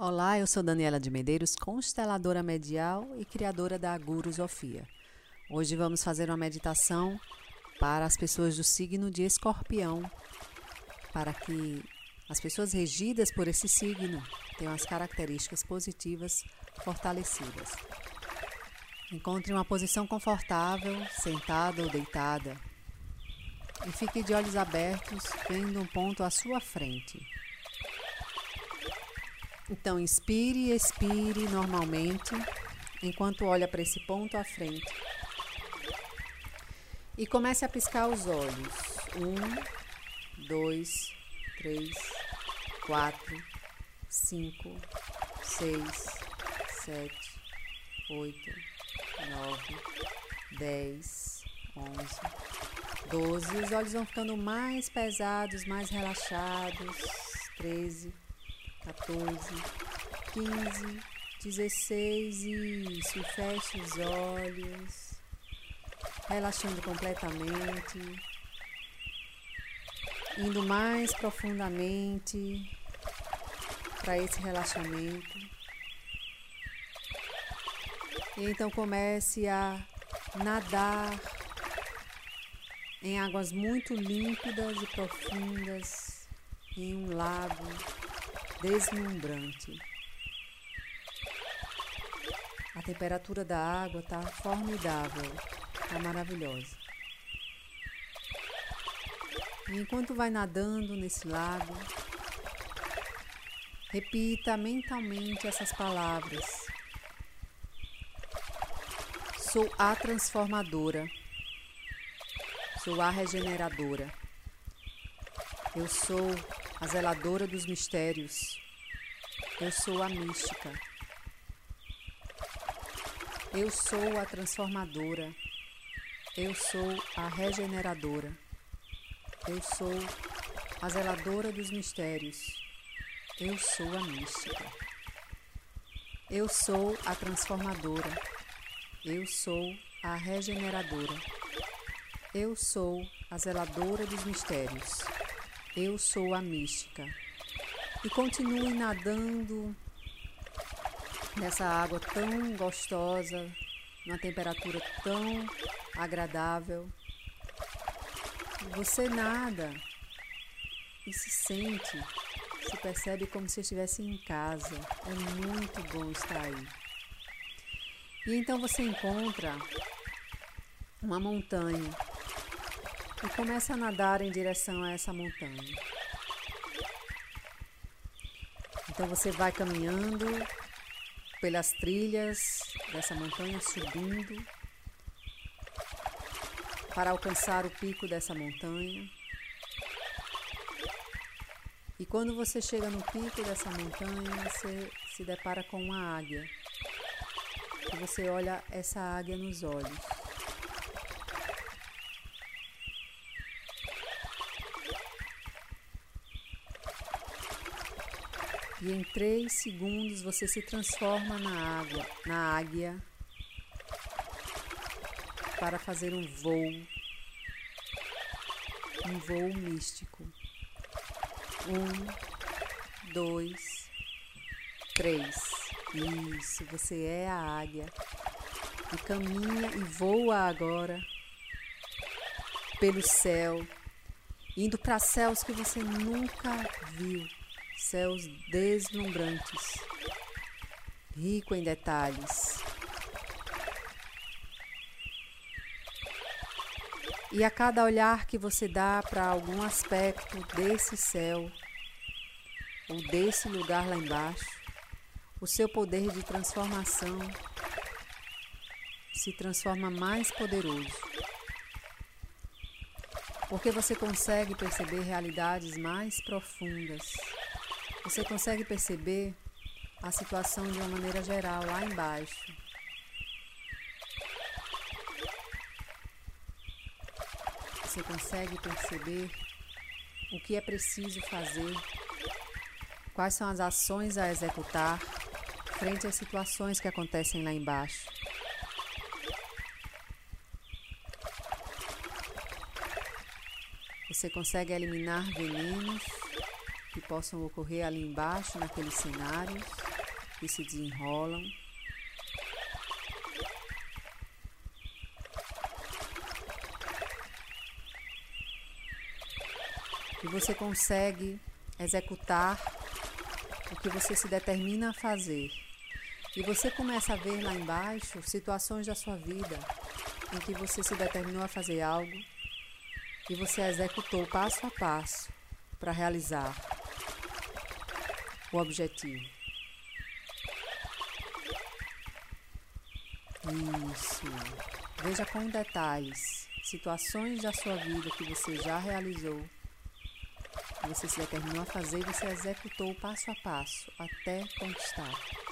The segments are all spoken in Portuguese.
Olá, eu sou Daniela de Medeiros, consteladora medial e criadora da Gurusofia. Hoje vamos fazer uma meditação para as pessoas do signo de Escorpião, para que as pessoas regidas por esse signo tenham as características positivas fortalecidas. Encontre uma posição confortável, sentada ou deitada, e fique de olhos abertos, vendo um ponto à sua frente. Então, inspire e expire normalmente, enquanto olha para esse ponto à frente. E comece a piscar os olhos. Um, dois, três, quatro, cinco, seis, sete, oito, nove, dez, onze, doze. Os olhos vão ficando mais pesados, mais relaxados. Treze. 14, 15, 16, isso, feche os olhos, relaxando completamente, indo mais profundamente para esse relaxamento. E então comece a nadar em águas muito límpidas e profundas, em um lago deslumbrante. A temperatura da água está formidável, está maravilhosa. E enquanto vai nadando nesse lago, repita mentalmente essas palavras. Sou a transformadora. Sou a regeneradora. Eu sou a zeladora dos mistérios. Eu sou a mística. Eu sou a transformadora. Eu sou a regeneradora. Eu sou a zeladora dos mistérios. Eu sou a mística. Eu sou a transformadora. Eu sou a regeneradora. Eu sou a zeladora dos mistérios. Eu sou a mística. E continue nadando nessa água tão gostosa, numa temperatura tão agradável. Você nada e se sente, se percebe como se estivesse em casa. É muito bom estar aí. E então você encontra uma montanha e começa a nadar em direção a essa montanha. Então você vai caminhando pelas trilhas dessa montanha, subindo para alcançar o pico dessa montanha. E quando você chega no pico dessa montanha, você se depara com uma águia. E você olha essa águia nos olhos. E em três segundos você se transforma na água, na águia, para fazer um voo, um voo místico. Um, dois, três. Isso, você é a águia e caminha e voa agora pelo céu, indo para céus que você nunca viu céus deslumbrantes, rico em detalhes. E a cada olhar que você dá para algum aspecto desse céu ou desse lugar lá embaixo, o seu poder de transformação se transforma mais poderoso. Porque você consegue perceber realidades mais profundas você consegue perceber a situação de uma maneira geral lá embaixo. Você consegue perceber o que é preciso fazer, quais são as ações a executar frente às situações que acontecem lá embaixo. Você consegue eliminar venenos que possam ocorrer ali embaixo, naqueles cenários que se desenrolam. E você consegue executar o que você se determina a fazer. E você começa a ver lá embaixo situações da sua vida em que você se determinou a fazer algo e você executou passo a passo para realizar o objetivo. Isso. Veja com detalhes situações da sua vida que você já realizou, que você se determinou a fazer e você executou passo a passo até conquistar.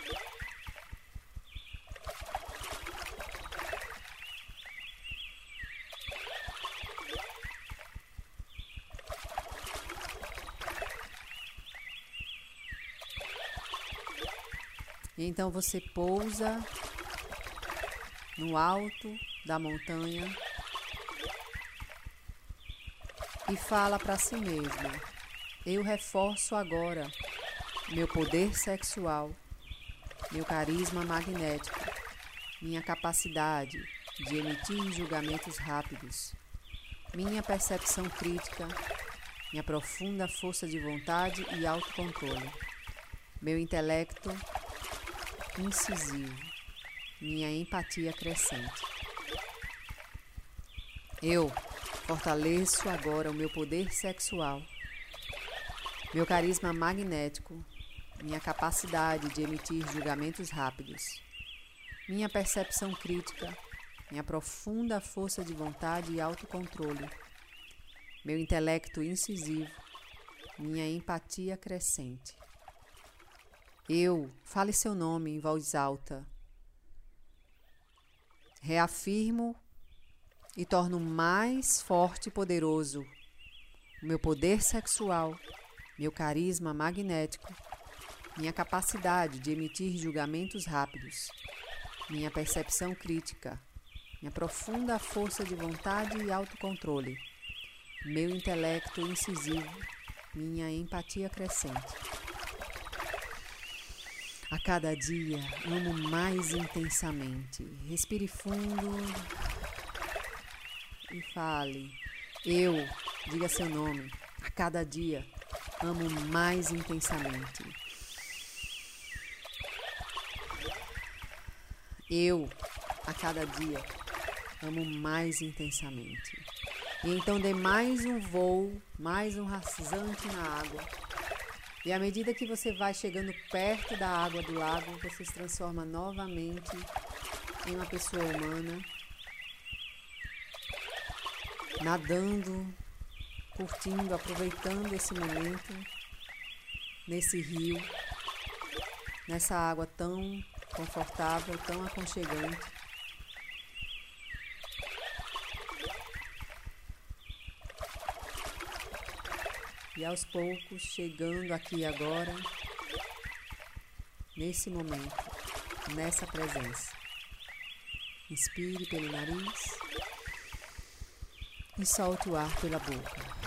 Então você pousa no alto da montanha e fala para si mesma: Eu reforço agora meu poder sexual, meu carisma magnético, minha capacidade de emitir julgamentos rápidos, minha percepção crítica, minha profunda força de vontade e autocontrole, meu intelecto incisivo, minha empatia crescente. Eu fortaleço agora o meu poder sexual, meu carisma magnético, minha capacidade de emitir julgamentos rápidos, minha percepção crítica, minha profunda força de vontade e autocontrole, meu intelecto incisivo, minha empatia crescente. Eu, fale seu nome em voz alta. Reafirmo e torno mais forte e poderoso o meu poder sexual, meu carisma magnético, minha capacidade de emitir julgamentos rápidos, minha percepção crítica, minha profunda força de vontade e autocontrole, meu intelecto incisivo, minha empatia crescente. A cada dia amo mais intensamente. Respire fundo e fale. Eu, diga seu nome. A cada dia amo mais intensamente. Eu, a cada dia, amo mais intensamente. E então dê mais um voo, mais um rasante na água e à medida que você vai chegando perto da água do lago, você se transforma novamente em uma pessoa humana, nadando, curtindo, aproveitando esse momento nesse rio, nessa água tão confortável, tão aconchegante. E aos poucos, chegando aqui agora, nesse momento, nessa presença. Inspire pelo nariz e solte o ar pela boca.